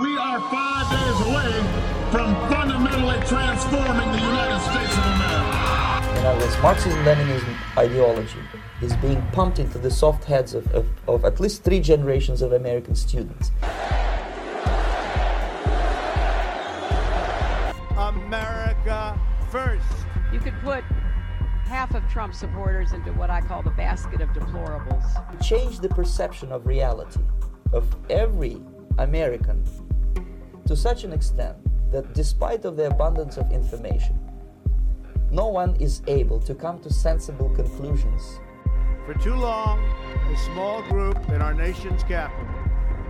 We are five days away from fundamentally transforming the United States of America. In other words, Marxism-Leninism ideology is being pumped into the soft heads of, of, of at least three generations of American students. America first. You could put half of Trump supporters into what I call the basket of deplorables. Change the perception of reality of every American to such an extent that despite of the abundance of information, no one is able to come to sensible conclusions. For too long, a small group in our nation's capital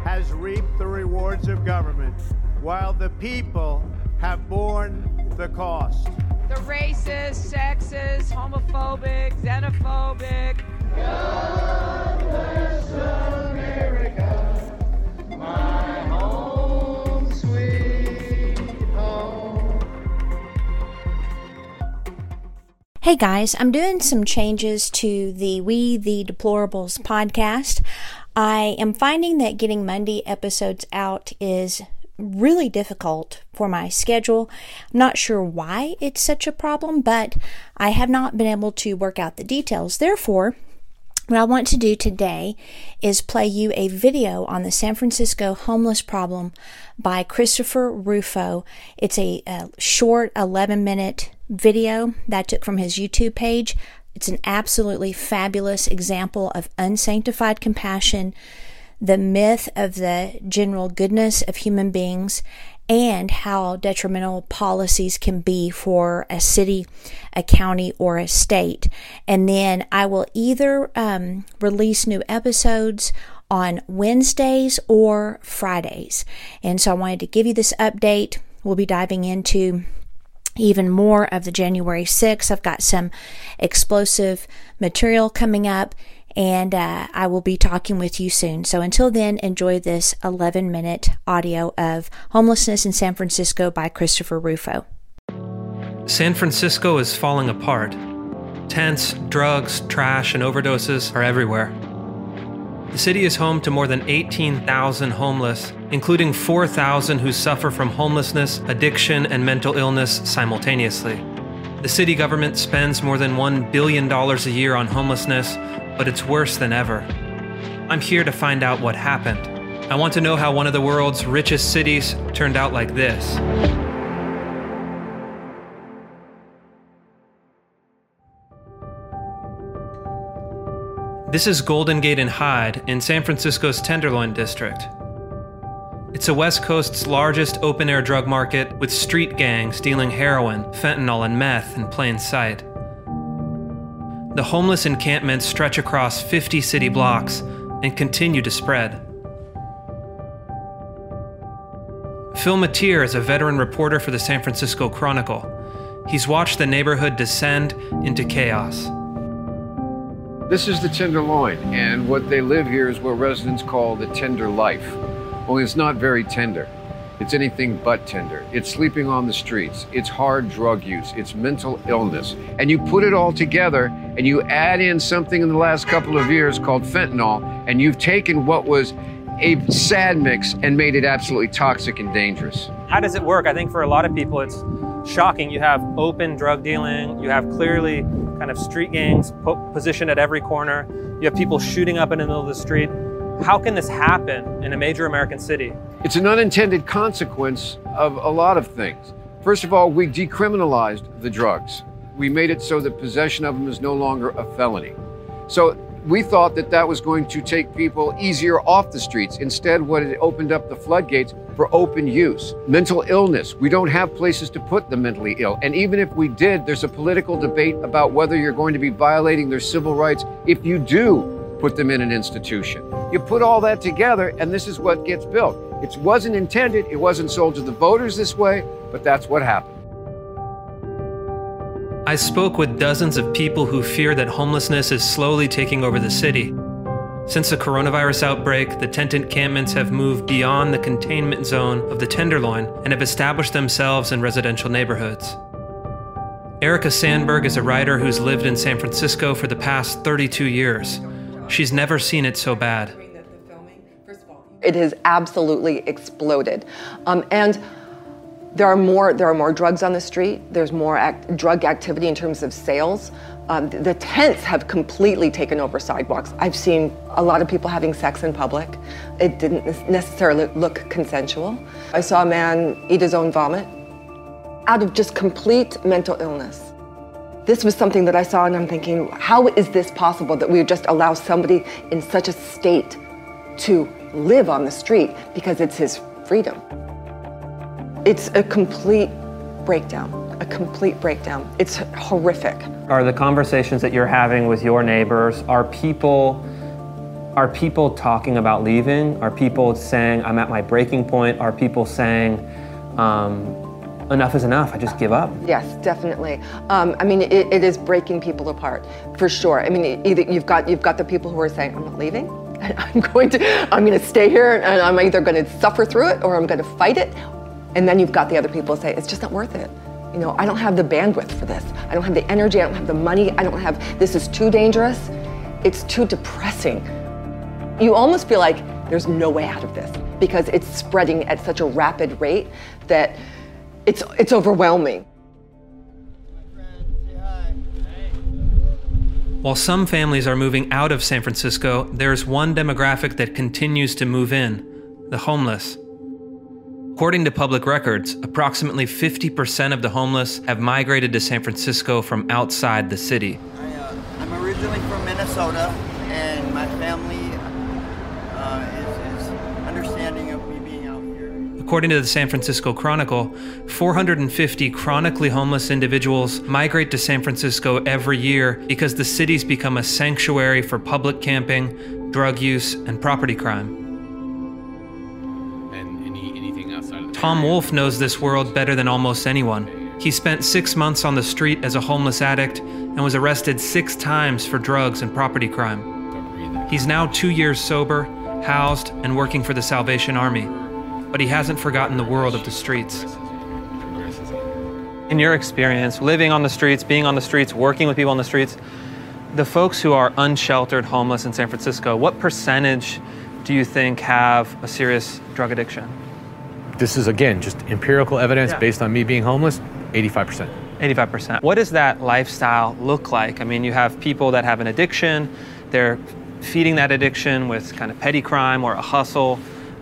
has reaped the rewards of government while the people have borne the cost. The racist, sexist, homophobic, xenophobic. God bless Hey guys, I'm doing some changes to the We the Deplorables podcast. I am finding that getting Monday episodes out is really difficult for my schedule. I'm not sure why it's such a problem, but I have not been able to work out the details. Therefore, what I want to do today is play you a video on the San Francisco homeless problem by Christopher Rufo. It's a, a short 11 minute video that I took from his YouTube page. It's an absolutely fabulous example of unsanctified compassion the myth of the general goodness of human beings and how detrimental policies can be for a city, a county, or a state. And then I will either um, release new episodes on Wednesdays or Fridays. And so I wanted to give you this update. We'll be diving into even more of the January 6th. I've got some explosive material coming up and uh, I will be talking with you soon. So until then, enjoy this 11 minute audio of Homelessness in San Francisco by Christopher Rufo. San Francisco is falling apart. Tents, drugs, trash, and overdoses are everywhere. The city is home to more than 18,000 homeless, including 4,000 who suffer from homelessness, addiction, and mental illness simultaneously. The city government spends more than $1 billion a year on homelessness, but it's worse than ever. I'm here to find out what happened. I want to know how one of the world's richest cities turned out like this. This is Golden Gate and Hyde in San Francisco's Tenderloin District. It's a West Coast's largest open air drug market with street gangs dealing heroin, fentanyl, and meth in plain sight. The homeless encampments stretch across 50 city blocks and continue to spread. Phil Matier is a veteran reporter for the San Francisco Chronicle. He's watched the neighborhood descend into chaos. This is the Tenderloin, and what they live here is what residents call the tender life. Only it's not very tender. It's anything but tender. It's sleeping on the streets. It's hard drug use. It's mental illness. And you put it all together and you add in something in the last couple of years called fentanyl, and you've taken what was a sad mix and made it absolutely toxic and dangerous. How does it work? I think for a lot of people, it's shocking. You have open drug dealing, you have clearly kind of street gangs po- positioned at every corner, you have people shooting up in the middle of the street. How can this happen in a major American city? It's an unintended consequence of a lot of things. First of all, we decriminalized the drugs. We made it so that possession of them is no longer a felony. So we thought that that was going to take people easier off the streets. Instead, what it opened up the floodgates for open use. Mental illness. We don't have places to put the mentally ill. And even if we did, there's a political debate about whether you're going to be violating their civil rights if you do put them in an institution. You put all that together, and this is what gets built. It wasn't intended, it wasn't sold to the voters this way, but that's what happened. I spoke with dozens of people who fear that homelessness is slowly taking over the city. Since the coronavirus outbreak, the tent encampments have moved beyond the containment zone of the Tenderloin and have established themselves in residential neighborhoods. Erica Sandberg is a writer who's lived in San Francisco for the past 32 years. She's never seen it so bad. It has absolutely exploded. Um, and there are more there are more drugs on the street. There's more act, drug activity in terms of sales. Um, the, the tents have completely taken over sidewalks. I've seen a lot of people having sex in public. It didn't necessarily look consensual. I saw a man eat his own vomit out of just complete mental illness. This was something that I saw, and I'm thinking, how is this possible that we would just allow somebody in such a state to live on the street because it's his freedom? It's a complete breakdown, a complete breakdown. It's horrific. Are the conversations that you're having with your neighbors, are people are people talking about leaving? Are people saying, I'm at my breaking point? Are people saying, um, enough is enough, I just give up? Yes, definitely. Um, I mean, it, it is breaking people apart, for sure. I mean, either you've got, you've got the people who are saying, I'm not leaving, I'm going to, I'm going to stay here and I'm either going to suffer through it or I'm going to fight it. And then you've got the other people say, it's just not worth it. You know, I don't have the bandwidth for this. I don't have the energy. I don't have the money. I don't have, this is too dangerous. It's too depressing. You almost feel like there's no way out of this because it's spreading at such a rapid rate that it's, it's overwhelming. While some families are moving out of San Francisco, there's one demographic that continues to move in the homeless. According to public records, approximately 50% of the homeless have migrated to San Francisco from outside the city. I, uh, I'm originally from Minnesota, and my family uh, is, According to the San Francisco Chronicle, 450 chronically homeless individuals migrate to San Francisco every year because the city's become a sanctuary for public camping, drug use, and property crime. And any, anything outside of the Tom Wolfe knows this world better than almost anyone. He spent six months on the street as a homeless addict and was arrested six times for drugs and property crime. He's now two years sober, housed, and working for the Salvation Army. But he hasn't forgotten the world of the streets. In your experience, living on the streets, being on the streets, working with people on the streets, the folks who are unsheltered homeless in San Francisco, what percentage do you think have a serious drug addiction? This is again just empirical evidence Yeah. based on me being homeless. 85%. 85%. What does that lifestyle look like? I mean, you have people that have an addiction, they're feeding that addiction with kind of petty crime or a hustle.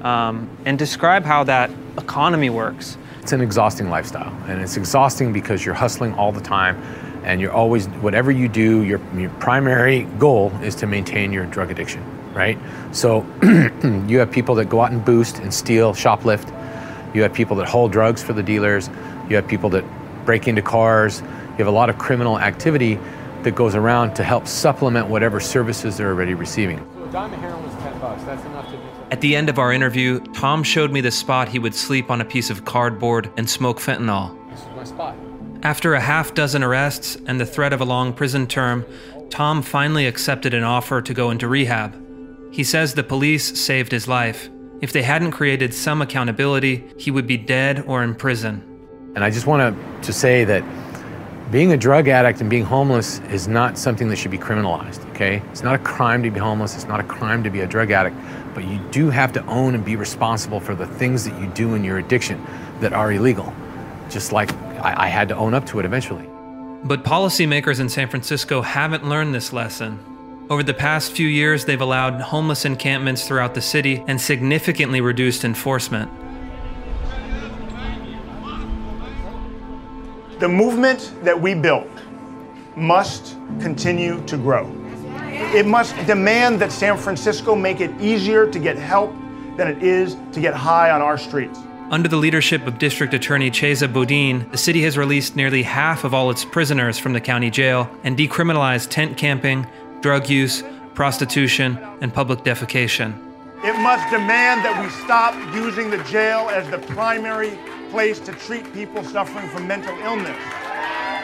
Um, and describe how that economy works. It's an exhausting lifestyle, and it's exhausting because you're hustling all the time, and you're always whatever you do. Your your primary goal is to maintain your drug addiction, right? So you have people that go out and boost and steal, shoplift. You have people that hold drugs for the dealers. You have people that break into cars. You have a lot of criminal activity that goes around to help supplement whatever services they're already receiving. So a dime of heroin was 10 bucks. That's enough to At the end of our interview, Tom showed me the spot he would sleep on a piece of cardboard and smoke fentanyl. This is my spot. After a half dozen arrests and the threat of a long prison term, Tom finally accepted an offer to go into rehab. He says the police saved his life. If they hadn't created some accountability, he would be dead or in prison. And I just want to, to say that being a drug addict and being homeless is not something that should be criminalized, okay? It's not a crime to be homeless, it's not a crime to be a drug addict, but you do have to own and be responsible for the things that you do in your addiction that are illegal. Just like I, I had to own up to it eventually. But policymakers in San Francisco haven't learned this lesson. Over the past few years, they've allowed homeless encampments throughout the city and significantly reduced enforcement. The movement that we built must continue to grow. It must demand that San Francisco make it easier to get help than it is to get high on our streets. Under the leadership of District Attorney Chesa Boudin, the city has released nearly half of all its prisoners from the county jail and decriminalized tent camping, drug use, prostitution, and public defecation. It must demand that we stop using the jail as the primary place to treat people suffering from mental illness.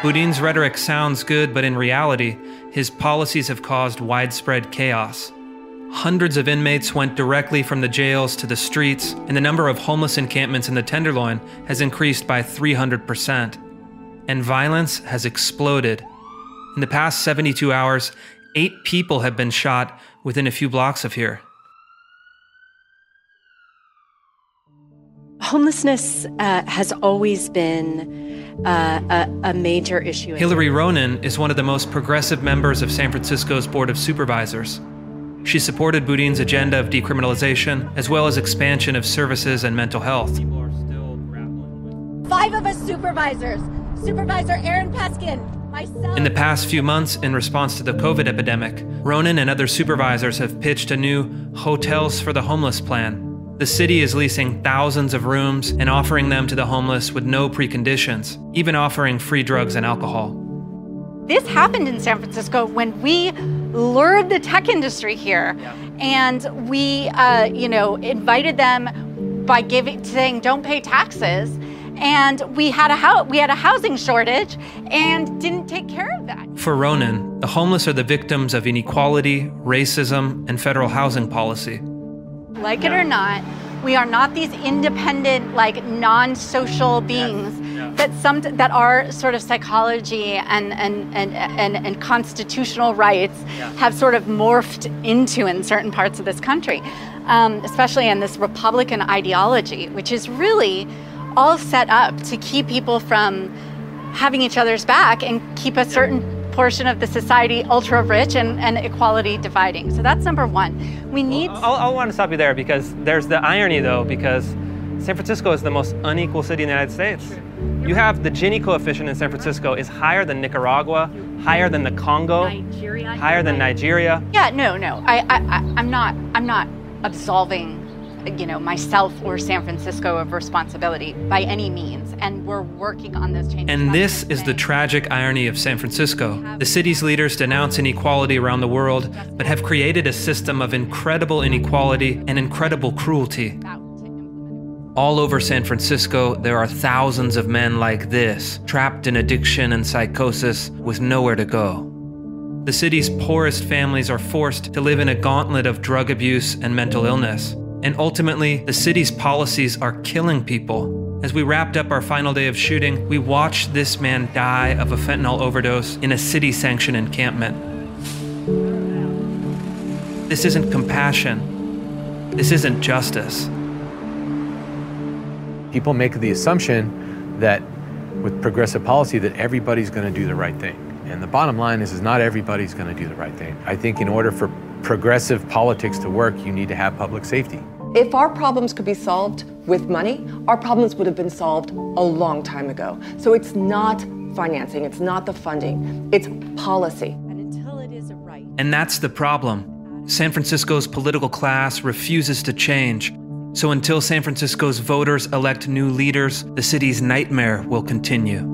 Boudin's rhetoric sounds good, but in reality, his policies have caused widespread chaos. Hundreds of inmates went directly from the jails to the streets, and the number of homeless encampments in the Tenderloin has increased by 300%. And violence has exploded. In the past 72 hours, eight people have been shot within a few blocks of here. Homelessness uh, has always been uh, a, a, major issue. Hillary Ronen is one of the most progressive members of San Francisco's Board of Supervisors. She supported Boudin's agenda of decriminalization, as well as expansion of services and mental health. Five of us supervisors Supervisor Aaron Peskin, myself. In the past few months, in response to the COVID epidemic, Ronen and other supervisors have pitched a new Hotels for the Homeless plan the city is leasing thousands of rooms and offering them to the homeless with no preconditions, even offering free drugs and alcohol. This happened in San Francisco when we lured the tech industry here, yeah. and we, uh, you know, invited them by giving, saying, "Don't pay taxes." and we had a ho- we had a housing shortage and didn't take care of that. For Ronen, the homeless are the victims of inequality, racism, and federal housing policy. Like it or not, we are not these independent, like non-social beings yeah. that some that our sort of psychology and and and and, and constitutional rights yeah. have sort of morphed into in certain parts of this country, um, especially in this Republican ideology, which is really all set up to keep people from having each other's back and keep a certain portion of the society ultra rich and, and equality dividing. So that's number one. We need. Well, I'll, I'll want to stop you there because there's the irony though, because San Francisco is the most unequal city in the United States. You have the Gini coefficient in San Francisco is higher than Nicaragua, higher than the Congo, Nigeria, higher than Nigeria. Yeah, no, no. I, I, I'm not. I'm not absolving you know, myself or San Francisco of responsibility by any means. And we're working on those changes. And this is the tragic irony of San Francisco. The city's leaders denounce inequality around the world, but have created a system of incredible inequality and incredible cruelty. All over San Francisco, there are thousands of men like this, trapped in addiction and psychosis with nowhere to go. The city's poorest families are forced to live in a gauntlet of drug abuse and mental illness. And ultimately, the city's policies are killing people. As we wrapped up our final day of shooting, we watched this man die of a fentanyl overdose in a city sanctioned encampment. This isn't compassion. This isn't justice. People make the assumption that with progressive policy that everybody's going to do the right thing. And the bottom line is, is not everybody's going to do the right thing. I think in order for progressive politics to work, you need to have public safety. If our problems could be solved with money, our problems would have been solved a long time ago. So it's not financing, it's not the funding, it's policy. And until it is a right. And that's the problem. San Francisco's political class refuses to change. So until San Francisco's voters elect new leaders, the city's nightmare will continue.